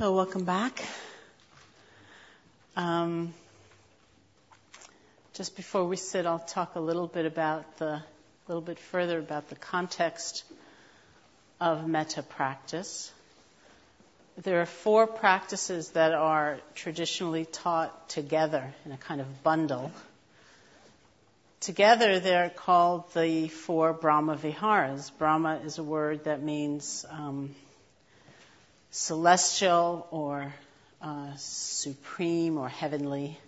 So, welcome back. Um, just before we sit, I'll talk a little bit about the, a little bit further about the context of metta practice. There are four practices that are traditionally taught together in a kind of bundle. Together, they're called the four Brahma Viharas. Brahma is a word that means um, celestial or uh, supreme or heavenly.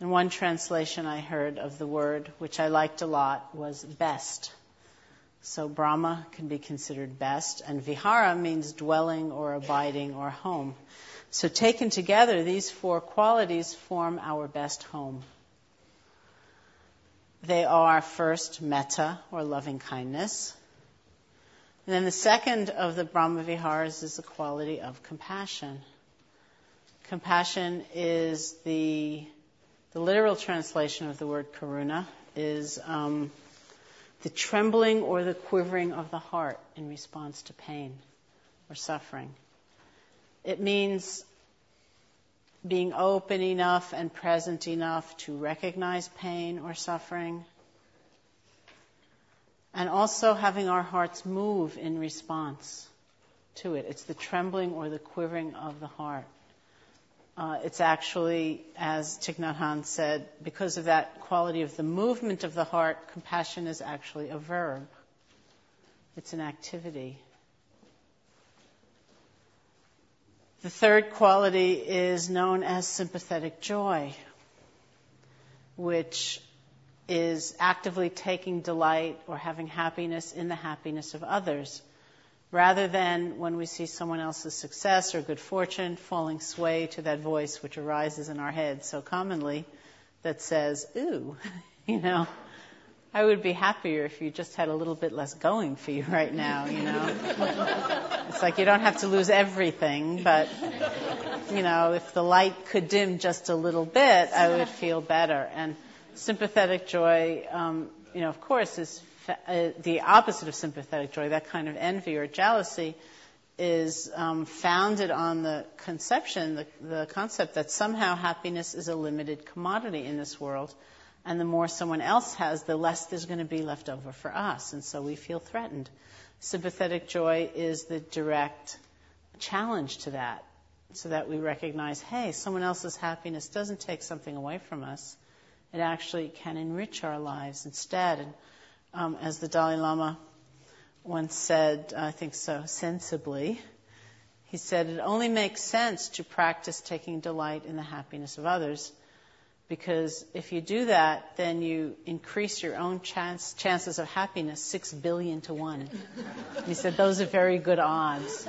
And one translation I heard of the word, which I liked a lot, was best. So Brahma can be considered best, and Vihara means dwelling or abiding or home. So taken together, these four qualities form our best home. They are first metta or loving kindness. And then the second of the Brahma Viharas is the quality of compassion. Compassion is the the literal translation of the word karuna is um, the trembling or the quivering of the heart in response to pain or suffering. It means being open enough and present enough to recognize pain or suffering, and also having our hearts move in response to it. It's the trembling or the quivering of the heart. Uh, it's actually, as Thich Nhat Hanh said, because of that quality of the movement of the heart, compassion is actually a verb. It's an activity. The third quality is known as sympathetic joy, which is actively taking delight or having happiness in the happiness of others, rather than when we see someone else's success or good fortune falling sway to that voice which arises in our head so commonly that says, ooh, you know, I would be happier if you just had a little bit less going for you right now, you know. it's like you don't have to lose everything, but, you know, if the light could dim just a little bit, I would feel better. And sympathetic joy, um, you know, of course, is fa- uh, the opposite of sympathetic joy. That kind of envy or jealousy is um, founded on the conception, the, the concept that somehow happiness is a limited commodity in this world, and the more someone else has, the less there's going to be left over for us, and so we feel threatened. Sympathetic joy is the direct challenge to that, so that we recognize, hey, someone else's happiness doesn't take something away from us it actually can enrich our lives instead. And um, as the Dalai Lama once said, I think so sensibly, he said, it only makes sense to practice taking delight in the happiness of others. Because if you do that, then you increase your own chance, chances of happiness six billion to one. he said those are very good odds.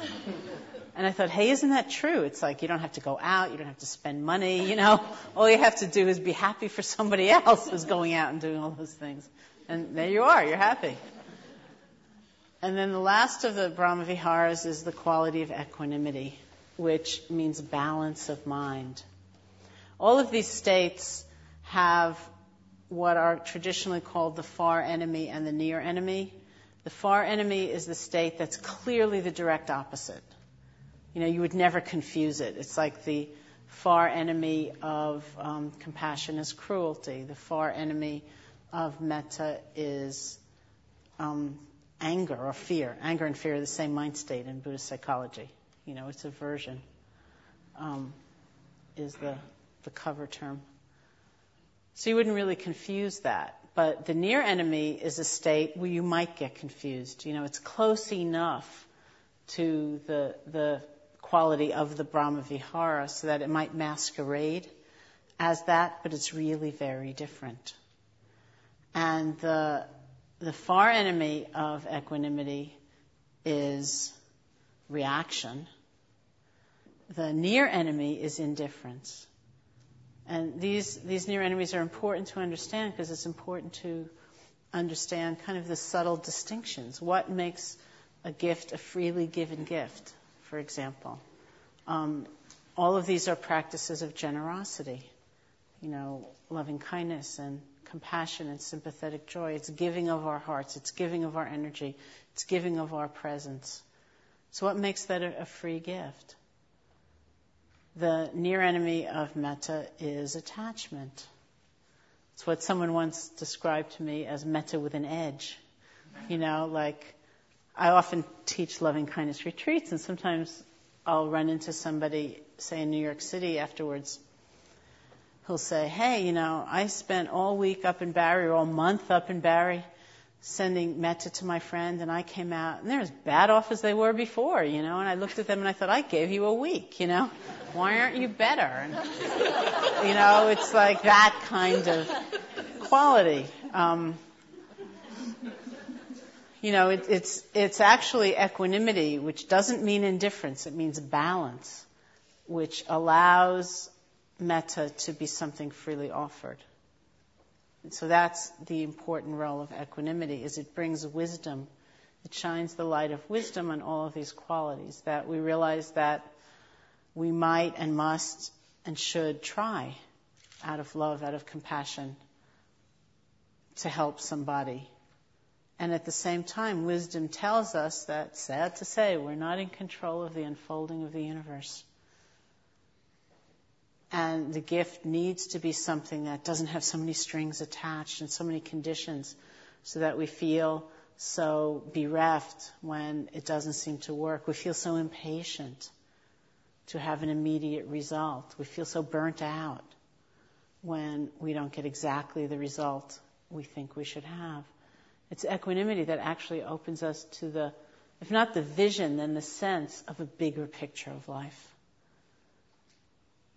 And I thought, hey, isn't that true? It's like you don't have to go out, you don't have to spend money, you know. All you have to do is be happy for somebody else who's going out and doing all those things. And there you are, you're happy. And then the last of the Brahma Viharas is the quality of equanimity, which means balance of mind. All of these states have what are traditionally called the far enemy and the near enemy. The far enemy is the state that's clearly the direct opposite. You know, you would never confuse it. It's like the far enemy of um, compassion is cruelty. The far enemy of metta is um, anger or fear. Anger and fear are the same mind state in Buddhist psychology. You know, it's aversion. Um, is the the cover term. So you wouldn't really confuse that. But the near enemy is a state where you might get confused. You know, it's close enough to the the quality of the Brahma Vihara so that it might masquerade as that, but it's really very different. And the, the far enemy of equanimity is reaction. The near enemy is indifference. And these, these near enemies are important to understand because it's important to understand kind of the subtle distinctions. What makes a gift a freely given gift? For example. Um, all of these are practices of generosity, you know, loving kindness and compassion and sympathetic joy. It's giving of our hearts, it's giving of our energy, it's giving of our presence. So, what makes that a, a free gift? the near enemy of metta is attachment. It's what someone once described to me as metta with an edge. You know, like I often teach loving kindness retreats, and sometimes I'll run into somebody, say in New York City afterwards, who'll say, Hey, you know, I spent all week up in Barre or all month up in Barre sending metta to my friend, and I came out, and they're as bad off as they were before, you know. And I looked at them and I thought, I gave you a week, you know. Why aren't you better? And, you know, it's like that kind of quality. Um, you know, it, it's it's actually equanimity, which doesn't mean indifference; it means balance, which allows metta to be something freely offered. And so that's the important role of equanimity: is it brings wisdom, it shines the light of wisdom on all of these qualities. That we realize that we might and must and should try, out of love, out of compassion, to help somebody and at the same time, wisdom tells us that, sad to say, we're not in control of the unfolding of the universe. And the gift needs to be something that doesn't have so many strings attached and so many conditions so that we feel so bereft when it doesn't seem to work. We feel so impatient to have an immediate result. We feel so burnt out when we don't get exactly the result we think we should have. It's equanimity that actually opens us to the, if not the vision, then the sense of a bigger picture of life.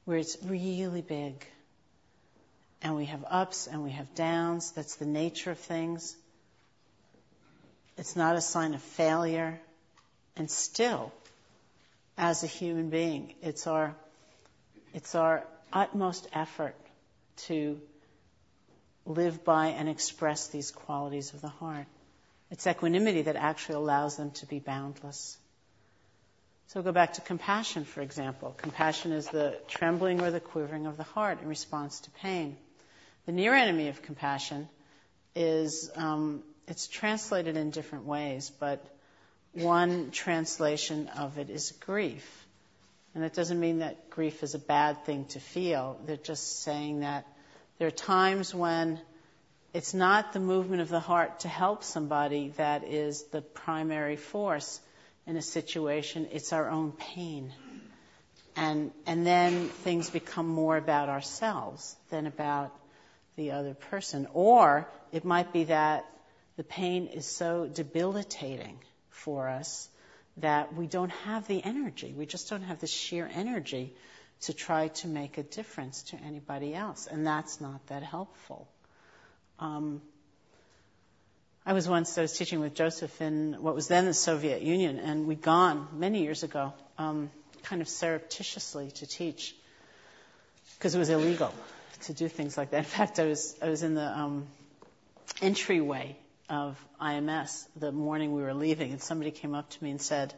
Where it's really big. And we have ups and we have downs. That's the nature of things. It's not a sign of failure. And still, as a human being, it's our, it's our utmost effort to live by and express these qualities of the heart. It's equanimity that actually allows them to be boundless. So go back to compassion, for example. Compassion is the trembling or the quivering of the heart in response to pain. The near enemy of compassion is um, it's translated in different ways, but one translation of it is grief. And that doesn't mean that grief is a bad thing to feel. They're just saying that there are times when it's not the movement of the heart to help somebody that is the primary force in a situation, it's our own pain. And, and then things become more about ourselves than about the other person. Or it might be that the pain is so debilitating for us that we don't have the energy. We just don't have the sheer energy to try to make a difference to anybody else. And that's not that helpful. Um, I was once, I was teaching with Joseph in what was then the Soviet Union, and we'd gone many years ago, um, kind of surreptitiously to teach, because it was illegal to do things like that. In fact, I was, I was in the um, entryway of IMS the morning we were leaving, and somebody came up to me and said,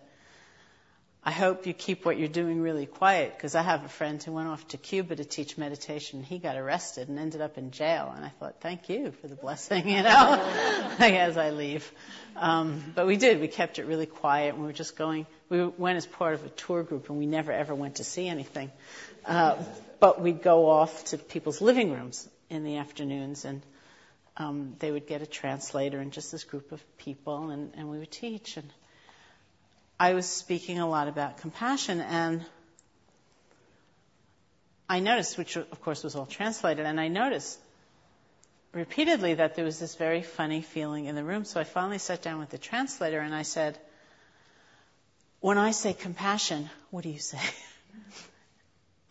I hope you keep what you're doing really quiet because I have a friend who went off to Cuba to teach meditation. He got arrested and ended up in jail. And I thought, thank you for the blessing, you know, as I leave. Um, but we did. We kept it really quiet. And we were just going. We went as part of a tour group, and we never ever went to see anything. Uh, but we'd go off to people's living rooms in the afternoons, and um, they would get a translator and just this group of people, and, and we would teach. And I was speaking a lot about compassion, and I noticed, which of course was all translated, and I noticed repeatedly that there was this very funny feeling in the room. So I finally sat down with the translator and I said, When I say compassion, what do you say?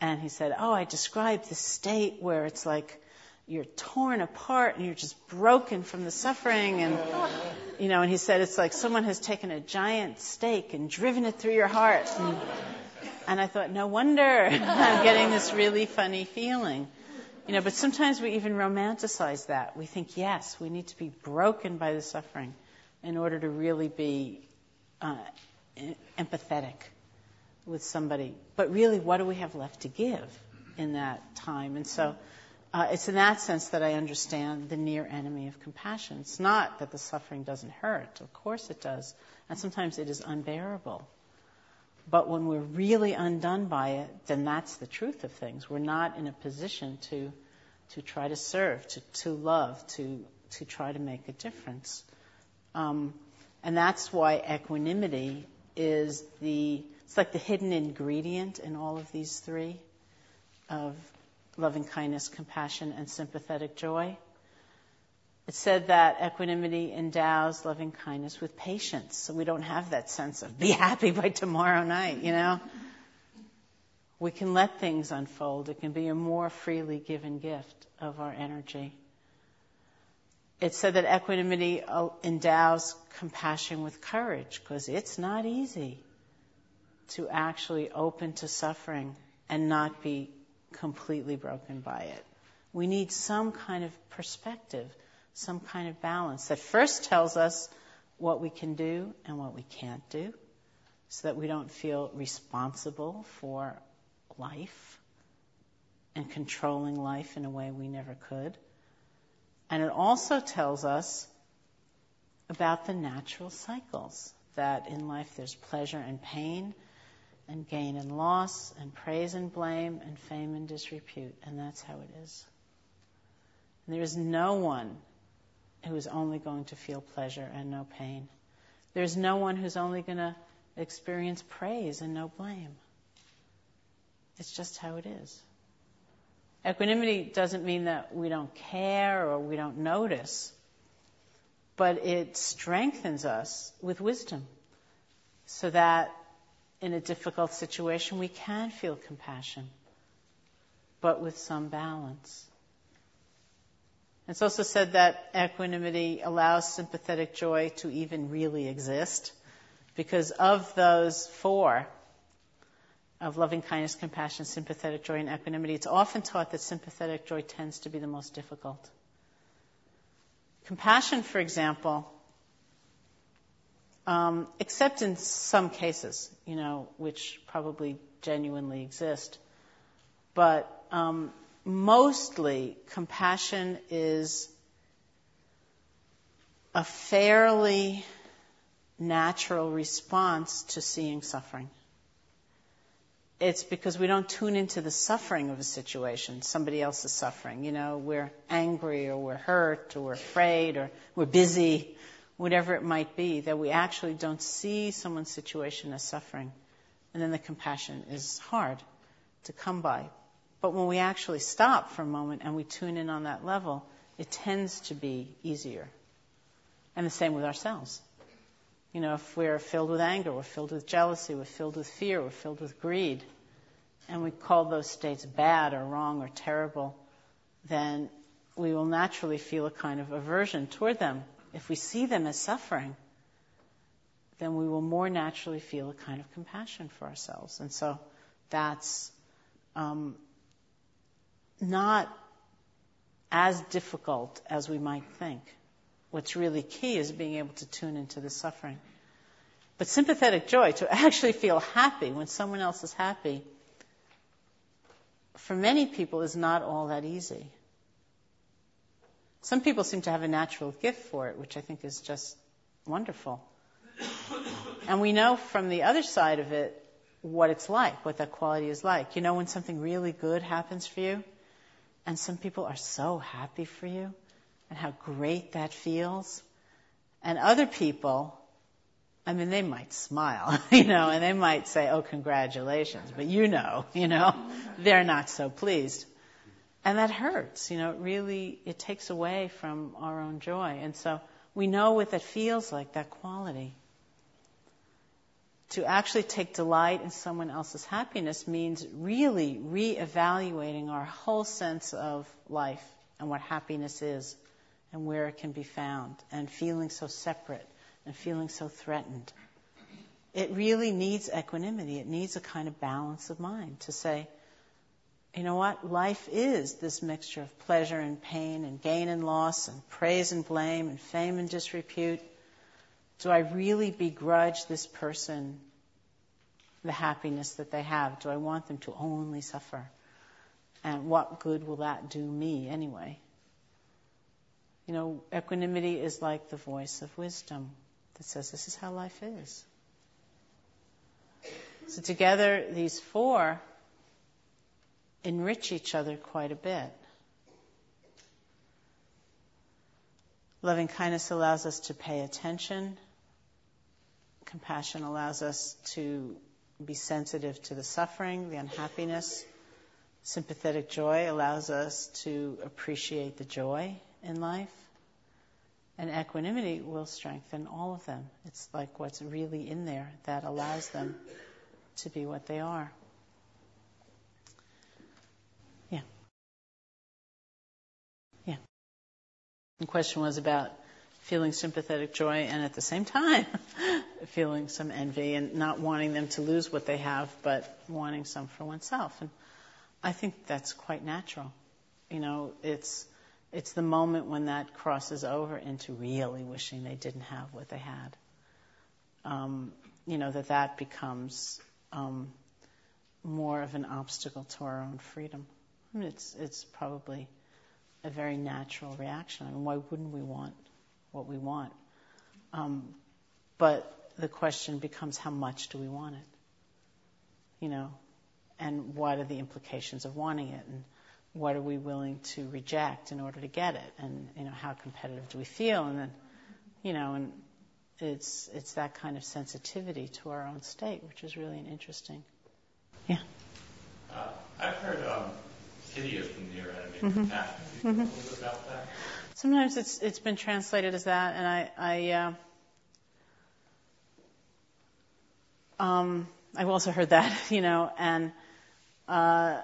And he said, Oh, I describe the state where it's like you're torn apart and you're just broken from the suffering and you know and he said it's like someone has taken a giant stake and driven it through your heart. And, and i thought no wonder i'm getting this really funny feeling. You know but sometimes we even romanticize that. We think yes we need to be broken by the suffering in order to really be uh, empathetic with somebody. But really what do we have left to give in that time? And so uh, it's in that sense that I understand the near enemy of compassion. It's not that the suffering doesn't hurt. Of course it does. And sometimes it is unbearable. But when we're really undone by it, then that's the truth of things. We're not in a position to, to try to serve, to, to love, to, to try to make a difference. Um, and that's why equanimity is the, it's like the hidden ingredient in all of these three of loving kindness, compassion, and sympathetic joy. It said that equanimity endows loving kindness with patience, so we don't have that sense of be happy by tomorrow night, you know? We can let things unfold. It can be a more freely given gift of our energy. It said that equanimity uh, endows compassion with courage because it's not easy to actually open to suffering and not be completely broken by it. We need some kind of perspective some kind of balance that first tells us what we can do and what we can't do so that we don't feel responsible for life and controlling life in a way we never could. And it also tells us about the natural cycles that in life there's pleasure and pain and gain and loss and praise and blame and fame and disrepute. And that's how it is. And there is no one who is only going to feel pleasure and no pain. There's no one who's only going to experience praise and no blame. It's just how it is. Equanimity doesn't mean that we don't care or we don't notice, but it strengthens us with wisdom so that in a difficult situation we can feel compassion, but with some balance. It's also said that equanimity allows sympathetic joy to even really exist because of those four of loving kindness, compassion, sympathetic joy, and equanimity, it's often taught that sympathetic joy tends to be the most difficult. Compassion, for example, except in some cases, you know, which probably genuinely exist, but um, mostly compassion is a fairly natural response to seeing suffering. It's because we don't tune into the suffering of a situation, somebody else is suffering. You know, we're angry or we're hurt or we're afraid or we're busy, whatever it might be, that we actually don't see someone's situation as suffering. And then the compassion is hard to come by. But when we actually stop for a moment and we tune in on that level, it tends to be easier. And the same with ourselves. You know, if we're filled with anger, we're filled with jealousy, we're filled with fear, we're filled with greed, and we call those states bad or wrong or terrible, then we will naturally feel a kind of aversion toward them. If we see them as suffering, then we will more naturally feel a kind of compassion for ourselves. And so that's um, not as difficult as we might think. What's really key is being able to tune into the suffering. But sympathetic joy, to actually feel happy when someone else is happy, for many people is not all that easy. Some people seem to have a natural gift for it, which I think is just wonderful. And we know from the other side of it what it's like, what that quality is like. You know, when something really good happens for you, and some people are so happy for you and how great that feels. And other people, I mean, they might smile, you know, and they might say, oh, congratulations. But you know, you know, they're not so pleased. And that hurts, you know, it really, it takes away from our own joy. And so we know what that feels like, that quality to actually take delight in someone else's happiness means really reevaluating our whole sense of life and what happiness is and where it can be found and feeling so separate and feeling so threatened. It really needs equanimity. It needs a kind of balance of mind to say, you know what? Life is this mixture of pleasure and pain and gain and loss and praise and blame and fame and disrepute. Do I really begrudge this person the happiness that they have? Do I want them to only suffer? And what good will that do me anyway? You know, equanimity is like the voice of wisdom that says this is how life is. So together, these four enrich each other quite a bit. Loving kindness allows us to pay attention. Compassion allows us to be sensitive to the suffering, the unhappiness. Sympathetic joy allows us to appreciate the joy in life. And equanimity will strengthen all of them. It's like what's really in there that allows them to be what they are. The question was about feeling sympathetic joy and at the same time feeling some envy and not wanting them to lose what they have, but wanting some for oneself. And I think that's quite natural. You know, it's it's the moment when that crosses over into really wishing they didn't have what they had. Um, you know that that becomes um, more of an obstacle to our own freedom. I mean, it's it's probably a very natural reaction. I mean, why wouldn't we want what we want? Um, but the question becomes, how much do we want it? You know, and what are the implications of wanting it? And what are we willing to reject in order to get it? And you know, how competitive do we feel? And then, you know, and it's it's that kind of sensitivity to our own state, which is really an interesting. Yeah. Uh, I've heard um, pity is the near enemy mm-hmm. you mm-hmm. a little bit about that? Sometimes it's it's been translated as that, and I I. Uh, um, I've also heard that, you know, and uh,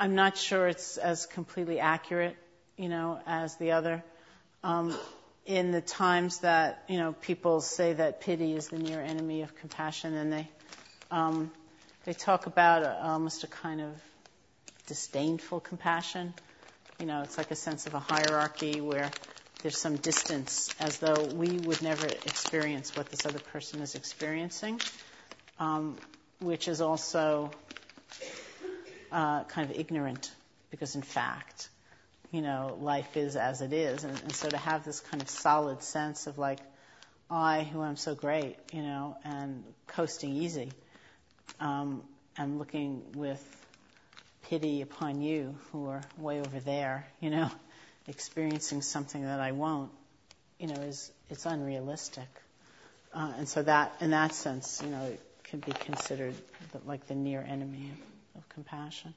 I'm not sure it's as completely accurate, you know, as the other. Um, in the times that you know people say that pity is the near enemy of compassion, and they um, they talk about almost a kind of disdainful compassion. You know, it's like a sense of a hierarchy where there's some distance, as though we would never experience what this other person is experiencing, um, which is also uh, kind of ignorant because, in fact, you know, life is as it is. And, and so to have this kind of solid sense of like, I, who am so great, you know, and coasting easy, um, am looking with pity upon you who are way over there, you know, experiencing something that I won't, you know, is it's unrealistic. Uh, and so that, in that sense, you know, it can be considered like the near enemy of compassion.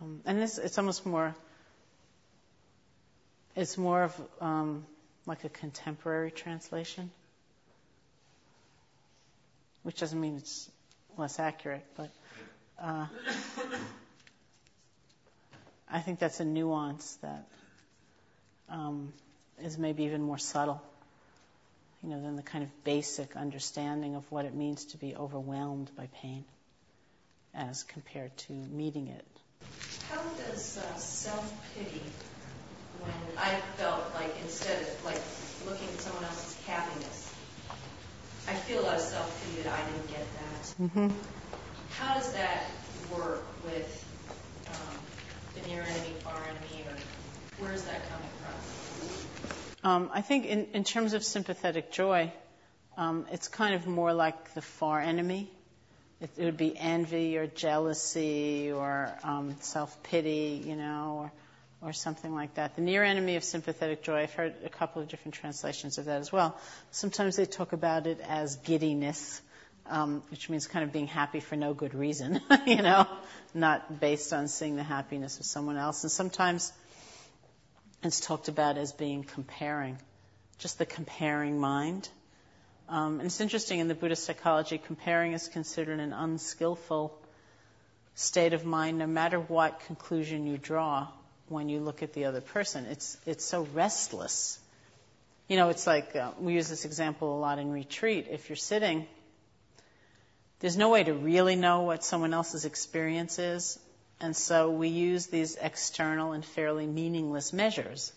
Um, and this, it's almost more, it's more of um, like a contemporary translation, which doesn't mean it's less accurate, but uh, I think that's a nuance that um, is maybe even more subtle, you know, than the kind of basic understanding of what it means to be overwhelmed by pain as compared to meeting it. How does uh, self pity, when I felt like instead of like looking at someone else's happiness, I feel a lot of self pity that I didn't get that. Mm-hmm. How does that work with um, the near enemy, far enemy, or where is that coming from? Um, I think in, in terms of sympathetic joy, um, it's kind of more like the far enemy it, it would be envy or jealousy or um, self pity, you know, or, or something like that. The near enemy of sympathetic joy, I've heard a couple of different translations of that as well. Sometimes they talk about it as giddiness, um, which means kind of being happy for no good reason, you know, not based on seeing the happiness of someone else. And sometimes it's talked about as being comparing, just the comparing mind. Um, and it's interesting in the Buddhist psychology, comparing is considered an unskillful state of mind, no matter what conclusion you draw when you look at the other person. It's it's so restless. You know, it's like uh, we use this example a lot in retreat. If you're sitting, there's no way to really know what someone else's experience is, and so we use these external and fairly meaningless measures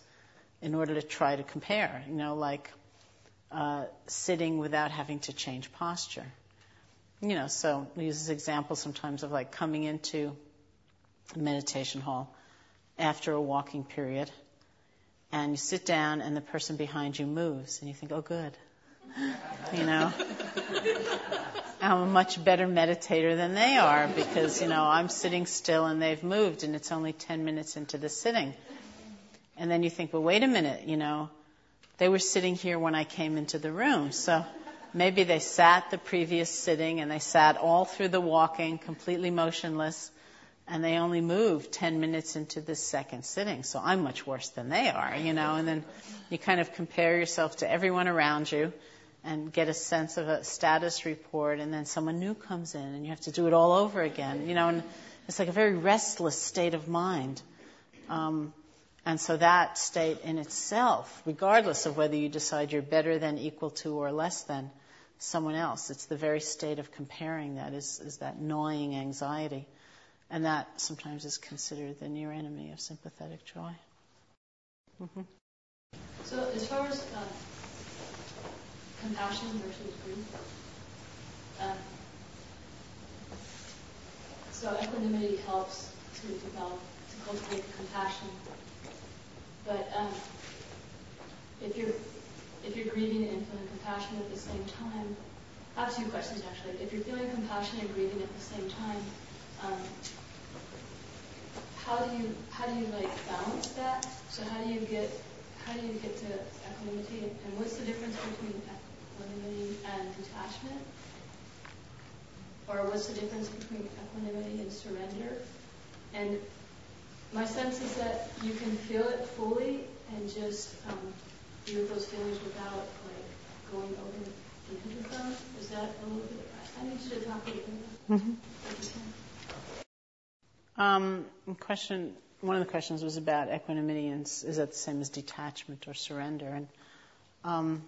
in order to try to compare. You know, like uh, sitting without having to change posture. You know, so we use this example sometimes of like coming into a meditation hall after a walking period, and you sit down, and the person behind you moves, and you think, oh, good. You know? I'm a much better meditator than they are because, you know, I'm sitting still and they've moved and it's only 10 minutes into the sitting. And then you think, well, wait a minute, you know, they were sitting here when I came into the room. So maybe they sat the previous sitting and they sat all through the walking completely motionless and they only moved 10 minutes into the second sitting. So I'm much worse than they are, you know, and then you kind of compare yourself to everyone around you and get a sense of a status report and then someone new comes in and you have to do it all over again, you know, and it's like a very restless state of mind. Um, and so that state in itself, regardless of whether you decide you're better than, equal to, or less than someone else, it's the very state of comparing that is, is that gnawing anxiety. And that sometimes is considered the near enemy of sympathetic joy. Mm-hmm. So, as far as uh, compassion versus grief, um, so equanimity helps to develop, to cultivate compassion. But um, if you're if you're grieving and feeling compassion at the same time, I have two questions actually. If you're feeling compassion and grieving at the same time, um, how do you how do you like balance that? So how do you get how do you get to equanimity and what's the difference between equanimity and detachment? Or what's the difference between equanimity and surrender? And my sense is that you can feel it fully and just um, be with those feelings without like going over into them. Is that a little bit? I need you to talk a little bit. Mm-hmm. Um, question. One of the questions was about equanimity, and is that the same as detachment or surrender? And um,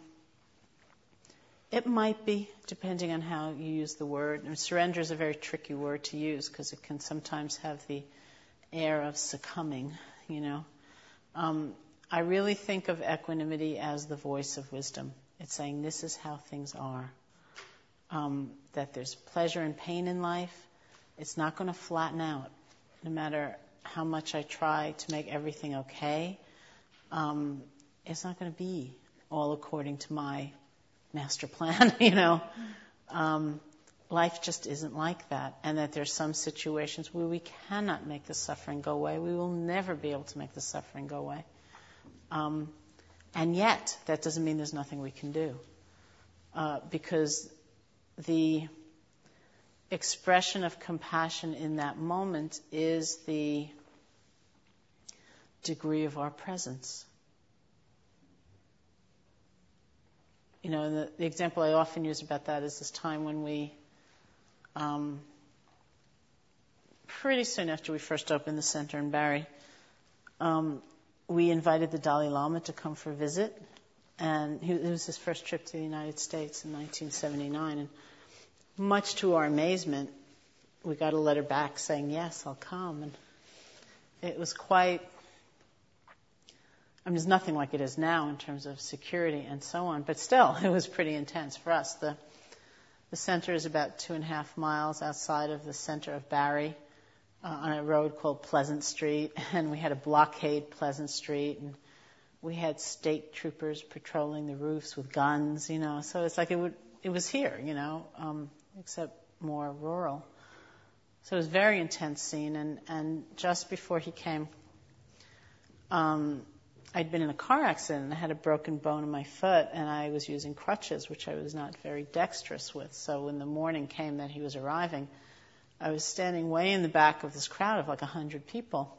it might be, depending on how you use the word. And surrender is a very tricky word to use because it can sometimes have the air of succumbing. You know, um, I really think of equanimity as the voice of wisdom. It's saying this is how things are. Um, that there's pleasure and pain in life. It's not going to flatten out no matter how much I try to make everything okay, um, it's not going to be all according to my master plan, you know. Um, life just isn't like that, and that there's some situations where we cannot make the suffering go away. We will never be able to make the suffering go away. Um, and yet, that doesn't mean there's nothing we can do, uh, because the expression of compassion in that moment is the degree of our presence. You know, the, the, example I often use about that is this time when we, um, pretty soon after we first opened the center in Barre, um, we invited the Dalai Lama to come for a visit, and he, it was his first trip to the United States in 1979. And much to our amazement, we got a letter back saying, Yes, I'll come. And it was quite, I mean, there's nothing like it is now in terms of security and so on, but still, it was pretty intense for us. The, the center is about two and a half miles outside of the center of Barre. Uh, on a road called Pleasant Street, and we had a blockade Pleasant Street, and we had state troopers patrolling the roofs with guns, you know. So it's like it would, it was here, you know. Um, except more rural. So it was a very intense scene. And, and just before he came, um, I'd been in a car accident and I had a broken bone in my foot and I was using crutches, which I was not very dexterous with. So when the morning came that he was arriving, I was standing way in the back of this crowd of like a hundred people.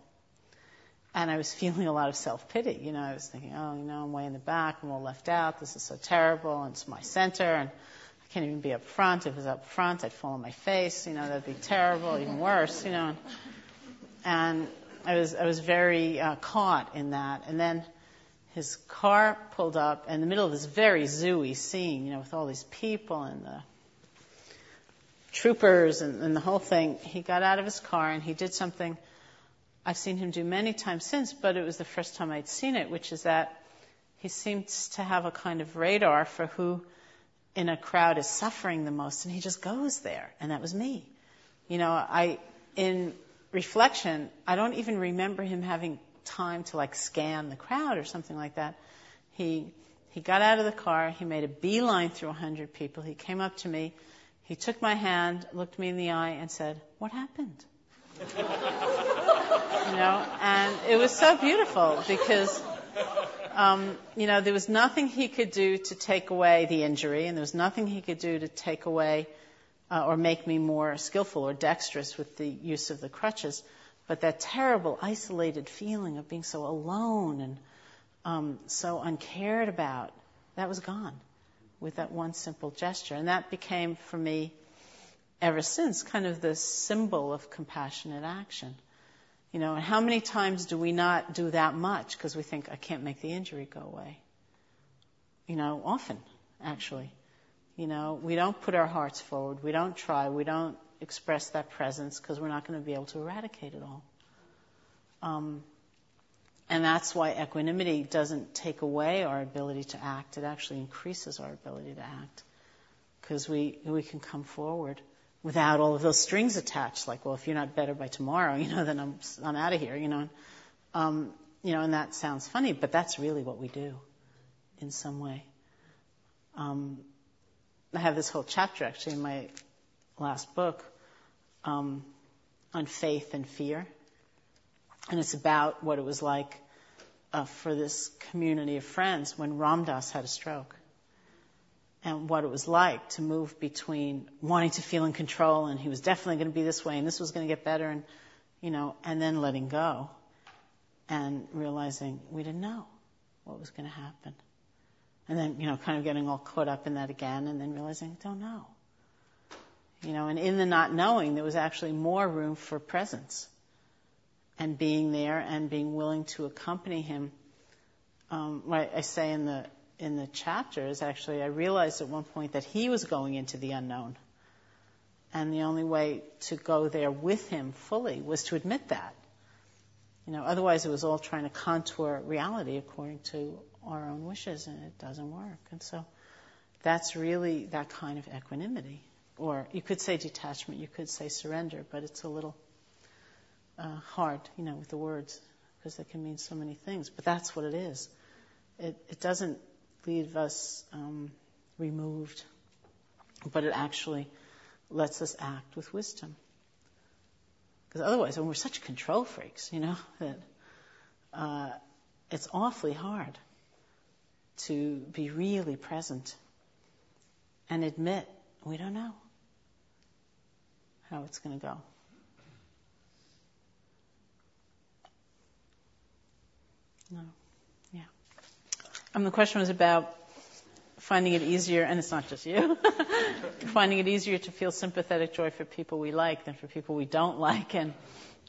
And I was feeling a lot of self pity. You know, I was thinking, oh, you know, I'm way in the back, I'm all left out, this is so terrible, and it's my center, and I can't even be up front. If it was up front, I'd fall on my face. You know, that'd be terrible, even worse. You know, and I was I was very uh, caught in that. And then his car pulled up in the middle of this very zooey scene. You know, with all these people and the troopers and, and the whole thing. He got out of his car and he did something I've seen him do many times since, but it was the first time I'd seen it, which is that he seems to have a kind of radar for who in a crowd is suffering the most, and he just goes there, and that was me. You know, I, in reflection, I don't even remember him having time to like scan the crowd or something like that. He He got out of the car. He made a beeline through a hundred people. He came up to me. He took my hand, looked me in the eye, and said, "What happened?" you know, and it was so beautiful because, um, you know, there was nothing he could do to take away the injury, and there was nothing he could do to take away or make me more skillful or dexterous with the use of the crutches. But that terrible, isolated feeling of being so alone and um, so uncared about, that was gone with that one simple gesture. And that became, for me, ever since, kind of the symbol of compassionate action. You know, and how many times do we not do that much because we think, I can't make the injury go away? You know, often, actually. You know, we don't put our hearts forward. We don't try. We don't express that presence because we're not going to be able to eradicate it all. Um, and that's why equanimity doesn't take away our ability to act. It actually increases our ability to act because we, we can come forward without all of those strings attached. Like, well, if you're not better by tomorrow, you know, then I'm, I'm out of here, you know. Um, you know, and that sounds funny, but that's really what we do in some way. Um, I have this whole chapter actually in my last book um, on faith and fear. And it's about what it was like uh, for this community of friends when Ram Dass had a stroke. And what it was like to move between wanting to feel in control and he was definitely going to be this way and this was going to get better and, you know, and then letting go and realizing we didn't know what was going to happen. And then, you know, kind of getting all caught up in that again and then realizing, I don't know. You know, and in the not knowing, there was actually more room for presence and being there and being willing to accompany him. Um, what I say in the in the chapter is actually I realized at one point that he was going into the unknown, and the only way to go there with him fully was to admit that. You know, otherwise it was all trying to contour reality according to our own wishes, and it doesn't work. And so that's really that kind of equanimity, or you could say detachment, you could say surrender, but it's a little uh, hard, you know, with the words, because they can mean so many things. But that's what it is. It, it doesn't leave us um, removed, but it actually lets us act with wisdom. Because otherwise, when we're such control freaks, you know, that uh, it's awfully hard to be really present and admit we don't know how it's going to go. No. Yeah. Um, the question was about finding it easier, and it's not just you, finding it easier to feel sympathetic joy for people we like than for people we don't like, and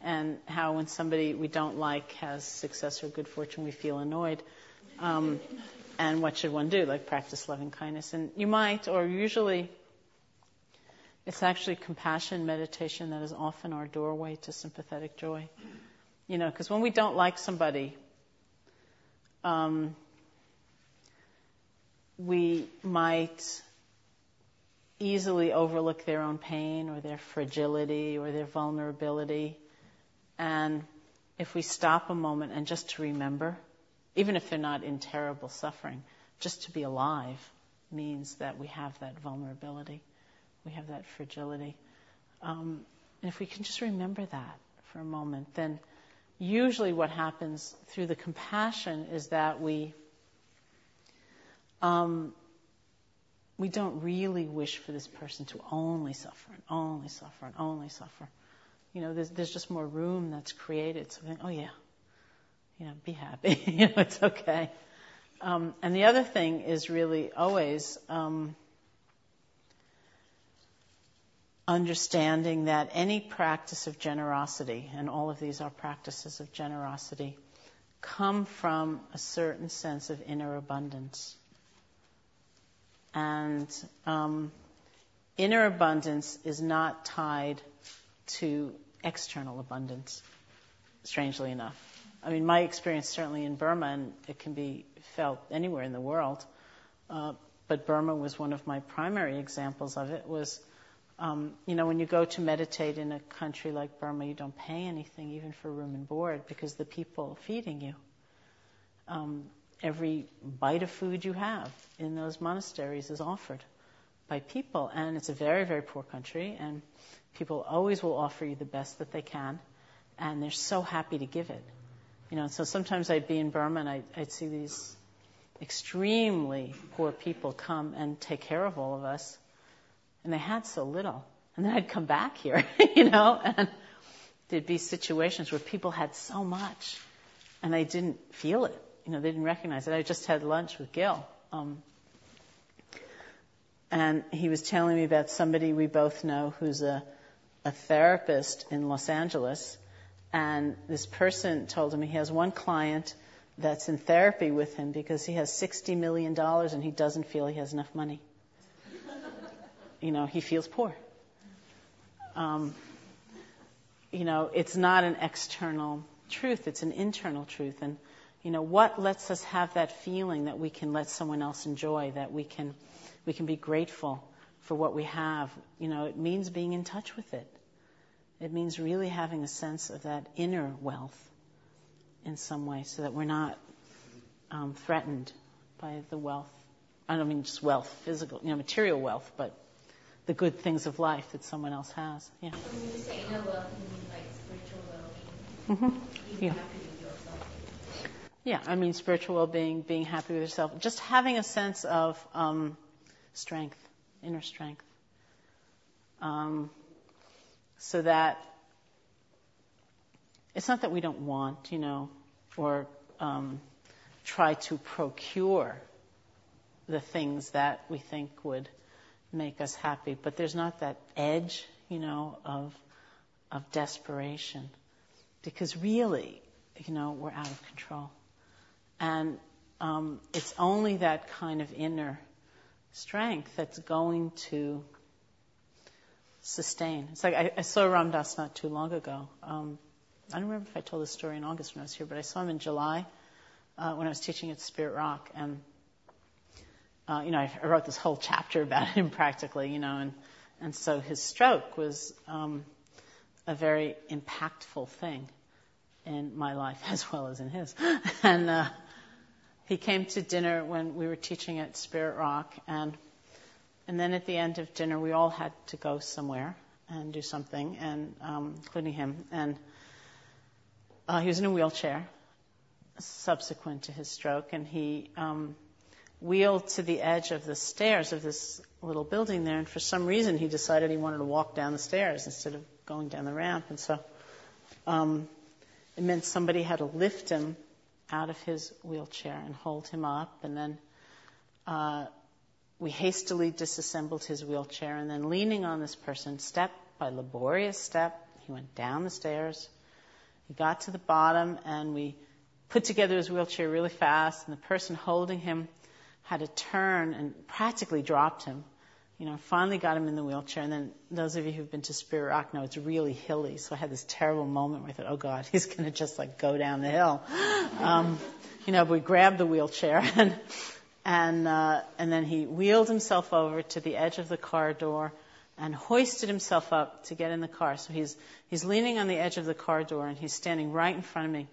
and how when somebody we don't like has success or good fortune, we feel annoyed. Um, and what should one do? Like practice loving kindness. And you might, or usually, it's actually compassion meditation that is often our doorway to sympathetic joy. You know, because when we don't like somebody, um, we might easily overlook their own pain or their fragility or their vulnerability. And if we stop a moment and just to remember, even if they're not in terrible suffering, just to be alive means that we have that vulnerability, we have that fragility. Um, and if we can just remember that for a moment, then usually what happens through the compassion is that we um, we don't really wish for this person to only suffer and only suffer and only suffer. You know, there's, there's just more room that's created. So, oh yeah, you know, be happy. you know, it's okay. Um, and the other thing is really always um, understanding that any practice of generosity, and all of these are practices of generosity, come from a certain sense of inner abundance. And um, inner abundance is not tied to external abundance, strangely enough. I mean, my experience certainly in Burma, and it can be felt anywhere in the world, uh, but Burma was one of my primary examples of it, was um, you know, when you go to meditate in a country like Burma, you don't pay anything, even for room and board, because the people feeding you. Um, every bite of food you have in those monasteries is offered by people. And it's a very, very poor country, and people always will offer you the best that they can, and they're so happy to give it. You know, so sometimes I'd be in Burma and I'd, I'd see these extremely poor people come and take care of all of us, and they had so little. And then I'd come back here, you know, and there'd be situations where people had so much and they didn't feel it. You know, they didn't recognize it. I just had lunch with Gil. Um, and he was telling me about somebody we both know who's a, a therapist in Los Angeles. And this person told him he has one client that's in therapy with him because he has $60 million and he doesn't feel he has enough money. you know, he feels poor. Um, you know, it's not an external truth, it's an internal truth. And, you know, what lets us have that feeling that we can let someone else enjoy, that we can, we can be grateful for what we have? You know, it means being in touch with it. It means really having a sense of that inner wealth in some way so that we're not um, threatened by the wealth. I don't mean just wealth, physical, you know, material wealth, but the good things of life that someone else has. Yeah. When you say inner wealth, you mean like spiritual well-being? Mm-hmm. yeah. Yeah, I mean spiritual well-being, being happy with yourself, just having a sense of um, strength, inner strength, um, so that it's not that we don't want, you know, or um, try to procure the things that we think would make us happy, but there's not that edge, you know, of of desperation, because really, you know, we're out of control, and um, it's only that kind of inner strength that's going to sustain. It's like I, I saw Ram Dass not too long ago. Um, I don't remember if I told this story in August when I was here, but I saw him in July uh, when I was teaching at Spirit Rock, and uh, you know, I, I wrote this whole chapter about him practically, you know, and and so his stroke was um, a very impactful thing in my life as well as in his, and uh, he came to dinner when we were teaching at Spirit Rock, and and then at the end of dinner we all had to go somewhere and do something, and um, including him, and uh, he was in a wheelchair subsequent to his stroke, and he um, wheeled to the edge of the stairs of this little building there, and for some reason he decided he wanted to walk down the stairs instead of going down the ramp, and so um, it meant somebody had to lift him out of his wheelchair and hold him up, and then uh, we hastily disassembled his wheelchair, and then leaning on this person, step by laborious step, he went down the stairs he got to the bottom and we put together his wheelchair really fast and the person holding him had to turn and practically dropped him. You know, finally got him in the wheelchair and then those of you who've been to Spirit Rock know it's really hilly. So I had this terrible moment where I thought, oh God, he's going to just like go down the hill. Um, you know, we grabbed the wheelchair and, and, uh, and then he wheeled himself over to the edge of the car door and hoisted himself up to get in the car. So he's, he's leaning on the edge of the car door and he's standing right in front of me.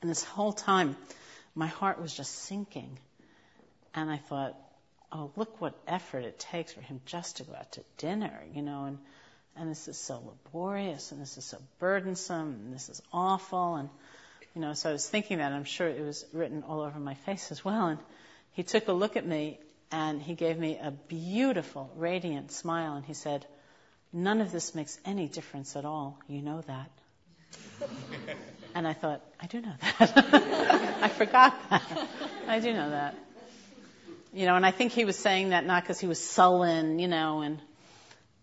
And this whole time, my heart was just sinking. And I thought, oh, look what effort it takes for him just to go out to dinner, you know, and, and this is so laborious and this is so burdensome and this is awful. And, you know, so I was thinking that. I'm sure it was written all over my face as well. And he took a look at me and he gave me a beautiful, radiant smile, and he said, None of this makes any difference at all. You know that. and I thought, I do know that. I forgot that. I do know that. You know, and I think he was saying that not because he was sullen, you know, and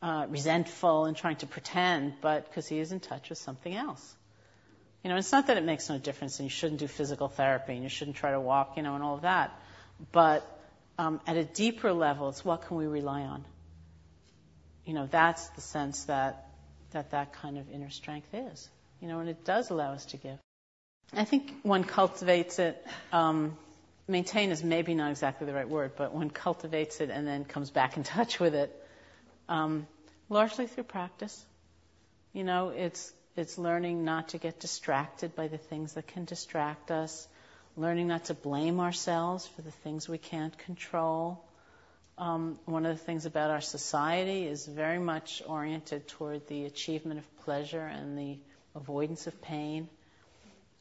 uh, resentful and trying to pretend, but because he is in touch with something else. You know, it's not that it makes no difference and you shouldn't do physical therapy and you shouldn't try to walk, you know, and all of that. But um, at a deeper level, it's what can we rely on? You know, that's the sense that that that kind of inner strength is. You know, and it does allow us to give. I think one cultivates it. Um, maintain is maybe not exactly the right word, but one cultivates it and then comes back in touch with it, um, largely through practice. You know, it's it's learning not to get distracted by the things that can distract us, learning not to blame ourselves for the things we can't control. Um, one of the things about our society is very much oriented toward the achievement of pleasure and the avoidance of pain.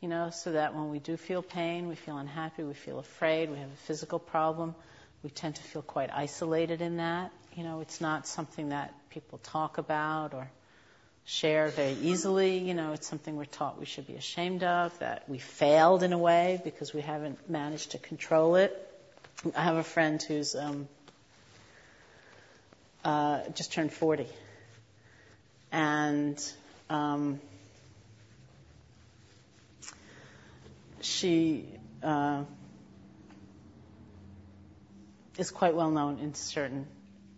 You know, so that when we do feel pain, we feel unhappy, we feel afraid, we have a physical problem, we tend to feel quite isolated in that. You know, it's not something that people talk about or share very easily. You know, it's something we're taught we should be ashamed of, that we failed in a way because we haven't managed to control it. I have a friend who's um, uh, just turned 40. And um, she uh, is quite well known in certain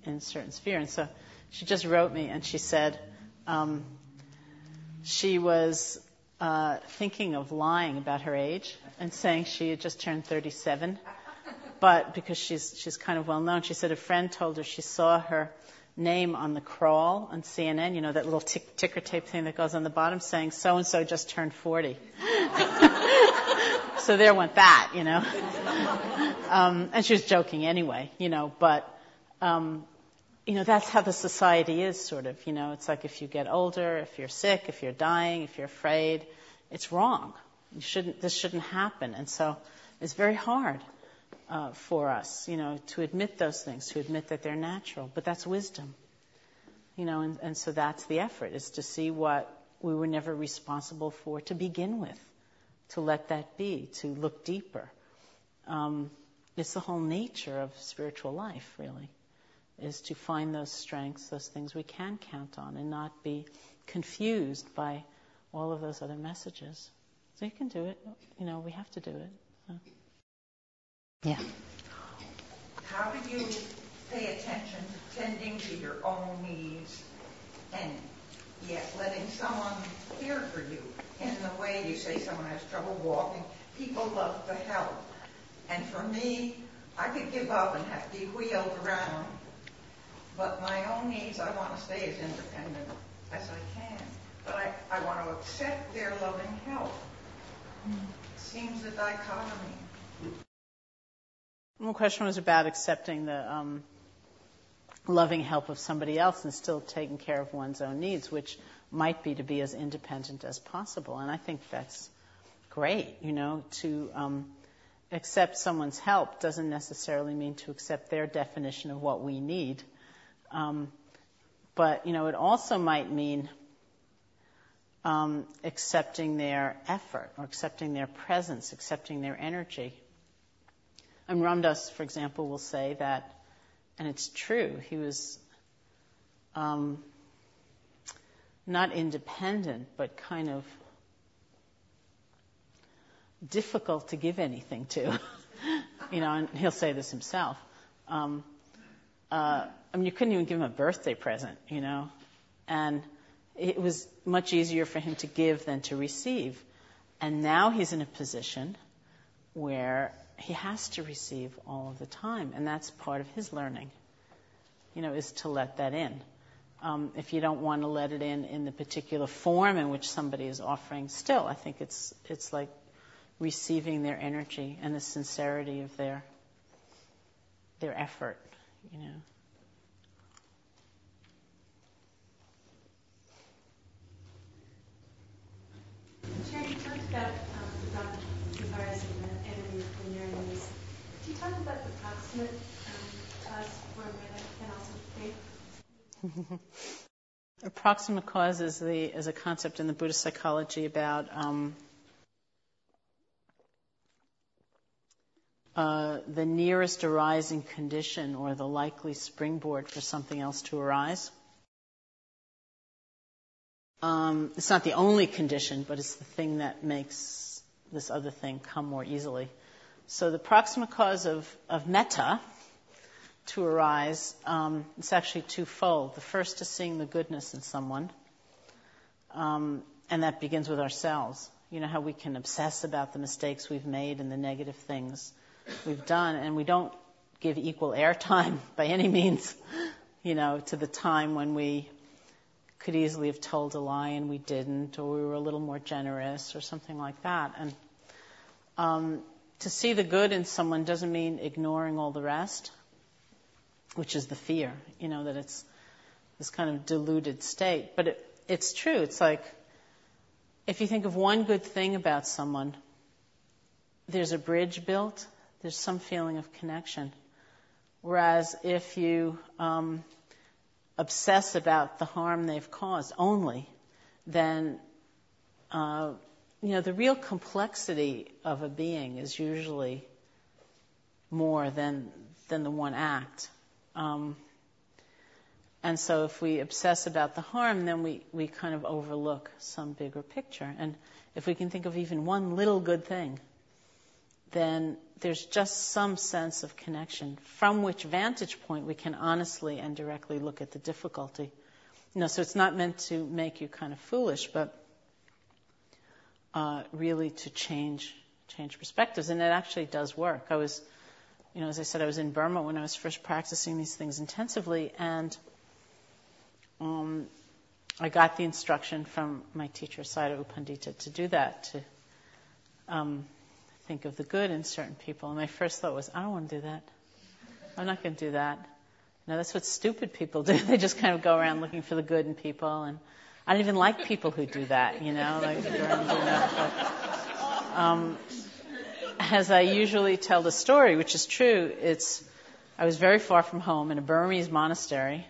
in certain sphere. And so she just wrote me and she said um, she was uh, thinking of lying about her age and saying she had just turned 37. But because she's she's kind of well known, she said a friend told her she saw her name on the crawl on CNN, you know, that little tick, ticker tape thing that goes on the bottom saying so and so just turned 40. so there went that, you know. Um, and she was joking anyway, you know, but um, you know, that's how the society is, sort of. You know, it's like if you get older, if you're sick, if you're dying, if you're afraid, it's wrong. You shouldn't. This shouldn't happen. And so, it's very hard uh, for us, you know, to admit those things, to admit that they're natural. But that's wisdom. You know, and, and so that's the effort: is to see what we were never responsible for to begin with, to let that be, to look deeper. Um, it's the whole nature of spiritual life, really is to find those strengths, those things we can count on, and not be confused by all of those other messages. So you can do it. You know, we have to do it. So. Yeah. How do you pay attention to tending to your own needs and yet letting someone care for you in the way you say someone has trouble walking? People love to help. And for me, I could give up and have to be wheeled around but my own needs, I want to stay as independent as I can. But I, want to accept their loving help. It seems a dichotomy. One question was about accepting the um, loving help of somebody else and still taking care of one's own needs, which might be to be as independent as possible. And I think that's great, you know, to um, accept someone's help doesn't necessarily mean to accept their definition of what we need. Um, but, you know, it also might mean um, accepting their effort or accepting their presence, accepting their energy. And Ram Dass, for example, will say that, and it's true, he was um, not independent, but kind of difficult to give anything to. you know, and he'll say this himself. Um, uh, I mean, you couldn't even give him a birthday present, you know. And it was much easier for him to give than to receive. And now he's in a position where he has to receive all of the time. And that's part of his learning, you know, is to let that in. Um, if you don't want to let it in in the particular form in which somebody is offering, still, I think it's, it's like receiving their energy and the sincerity of their, their effort, you know. Talked about and the enemies and your enemies. Could you talk about the proximate um, cause form that can also be? Approximate cause is the is a concept in the Buddhist psychology about um, uh, the nearest arising condition or the likely springboard for something else to arise. Um, it's not the only condition, but it's the thing that makes this other thing come more easily. So the proximate cause of, of metta to arise, um, it's actually twofold. The first is seeing the goodness in someone, um, and that begins with ourselves. You know how we can obsess about the mistakes we've made and the negative things we've done, and we don't give equal airtime by any means, you know, to the time when we could easily have told a lie and we didn't, or we were a little more generous, or something like that. And um, to see the good in someone doesn't mean ignoring all the rest, which is the fear, you know, that it's this kind of deluded state. But it, it's true. It's like if you think of one good thing about someone, there's a bridge built, there's some feeling of connection. Whereas if you um, obsess about the harm they've caused only, then uh, you know the real complexity of a being is usually more than than the one act. Um, and so if we obsess about the harm, then we, we kind of overlook some bigger picture. And if we can think of even one little good thing, then there's just some sense of connection from which vantage point we can honestly and directly look at the difficulty. You know, so it's not meant to make you kind of foolish, but uh, really to change change perspectives, and it actually does work. I was, you know, as I said, I was in Burma when I was first practicing these things intensively, and um, I got the instruction from my teacher, Sayadaw Pandita, to do that, to um, think of the good in certain people. And my first thought was, I don't want to do that. I'm not going to do that. No, that's what stupid people do. they just kind of go around looking for the good in people. And I don't even like people who do that, you know, like um, as I usually tell the story, which is true, it's I was very far from home in a Burmese monastery,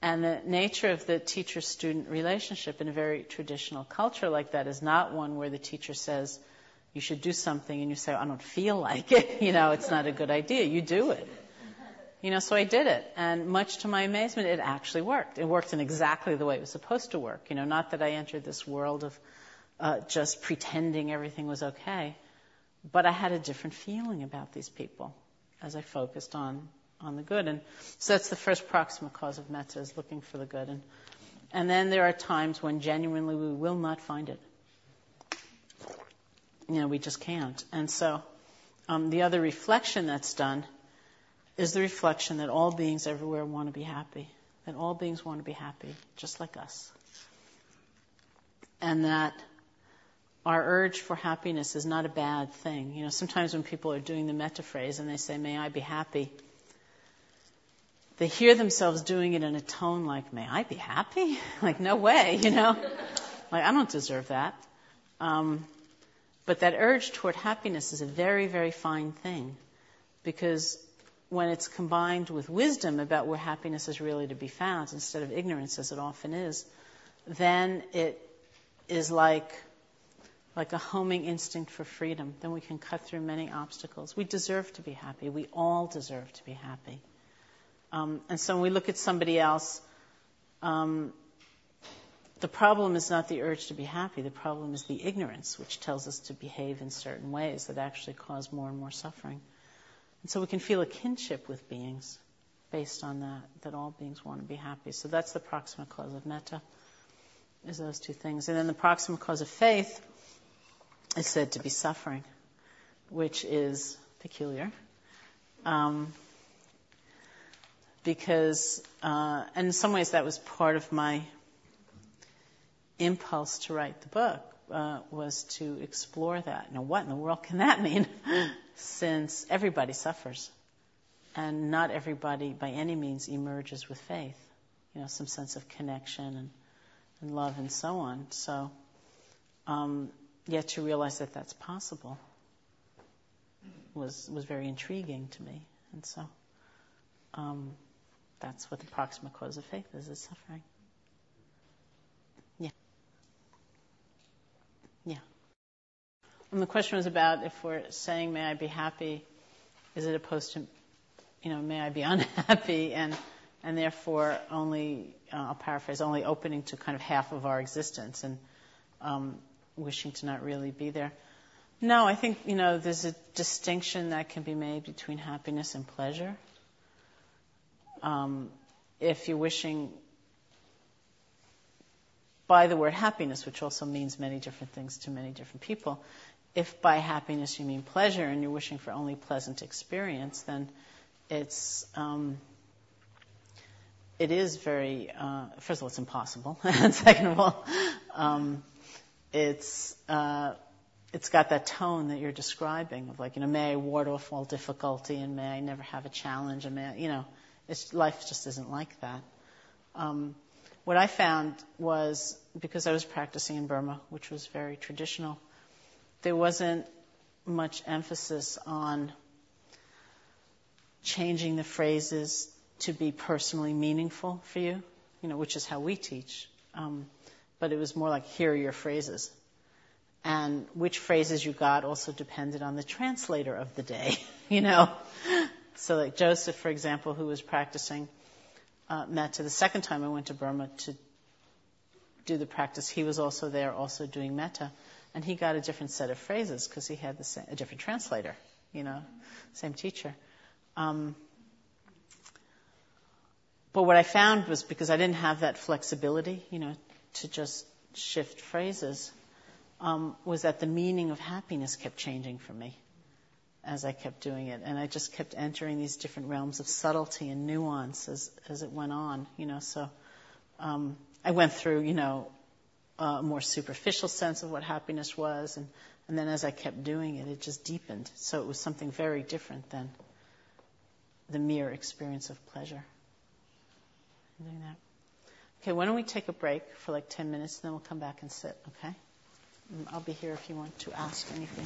and the nature of the teacher-student relationship in a very traditional culture like that is not one where the teacher says, you should do something and you say, I don't feel like it, you know, it's not a good idea. You do it. You know, so I did it. And much to my amazement, it actually worked. It worked in exactly the way it was supposed to work. You know, not that I entered this world of uh, just pretending everything was okay, but I had a different feeling about these people as I focused on, on the good. And so that's the first proximate cause of metta is looking for the good. And, and then there are times when genuinely we will not find it you know, we just can't. And so um, the other reflection that's done is the reflection that all beings everywhere want to be happy, that all beings want to be happy, just like us. And that our urge for happiness is not a bad thing. You know, sometimes when people are doing the metta phrase and they say, May I be happy, they hear themselves doing it in a tone like, May I be happy? like, no way, you know? like, I don't deserve that. Um, but that urge toward happiness is a very, very fine thing because when it's combined with wisdom about where happiness is really to be found instead of ignorance as it often is, then it is like like a homing instinct for freedom. Then we can cut through many obstacles. We deserve to be happy. We all deserve to be happy. Um, and so when we look at somebody else, um, the problem is not the urge to be happy. The problem is the ignorance, which tells us to behave in certain ways that actually cause more and more suffering. And so we can feel a kinship with beings based on that, that all beings want to be happy. So that's the proximate cause of metta, is those two things. And then the proximate cause of faith is said to be suffering, which is peculiar. Um, because, uh, in some ways that was part of my impulse to write the book uh, was to explore that. Now, what in the world can that mean? Since everybody suffers, and not everybody by any means emerges with faith, you know, some sense of connection and, and love and so on. So, um, yet to realize that that's possible was was very intriguing to me, and so um, that's what the proximate cause of faith is: is suffering. Yeah. And the question was about if we're saying, may I be happy, is it opposed to, you know, may I be unhappy, and, and therefore only, uh, I'll paraphrase, only opening to kind of half of our existence and um, wishing to not really be there. No, I think, you know, there's a distinction that can be made between happiness and pleasure. Um, if you're wishing by the word happiness, which also means many different things to many different people, if by happiness you mean pleasure and you're wishing for only pleasant experience, then it's um, it is very uh, first of all it's impossible, and second of all, um, it's uh, it's got that tone that you're describing of like, you know, may I ward off all difficulty and may I never have a challenge and may I, you know, life just isn't like that. Um, what I found was because I was practicing in Burma, which was very traditional, there wasn't much emphasis on changing the phrases to be personally meaningful for you, you know, which is how we teach. Um, but it was more like, here are your phrases. And which phrases you got also depended on the translator of the day, you know. So, like Joseph, for example, who was practicing uh, metta, the second time I went to Burma to do the practice, he was also there, also doing metta, and he got a different set of phrases because he had the same, a different translator, you know, same teacher. Um, but what I found was because I didn't have that flexibility, you know, to just shift phrases, um, was that the meaning of happiness kept changing for me as I kept doing it. And I just kept entering these different realms of subtlety and nuance as, as it went on, you know. So um, I went through, you know, a more superficial sense of what happiness was. And, and then as I kept doing it, it just deepened. So it was something very different than the mere experience of pleasure. Doing that. Okay, why don't we take a break for like 10 minutes and then we'll come back and sit, okay? I'll be here if you want to ask anything.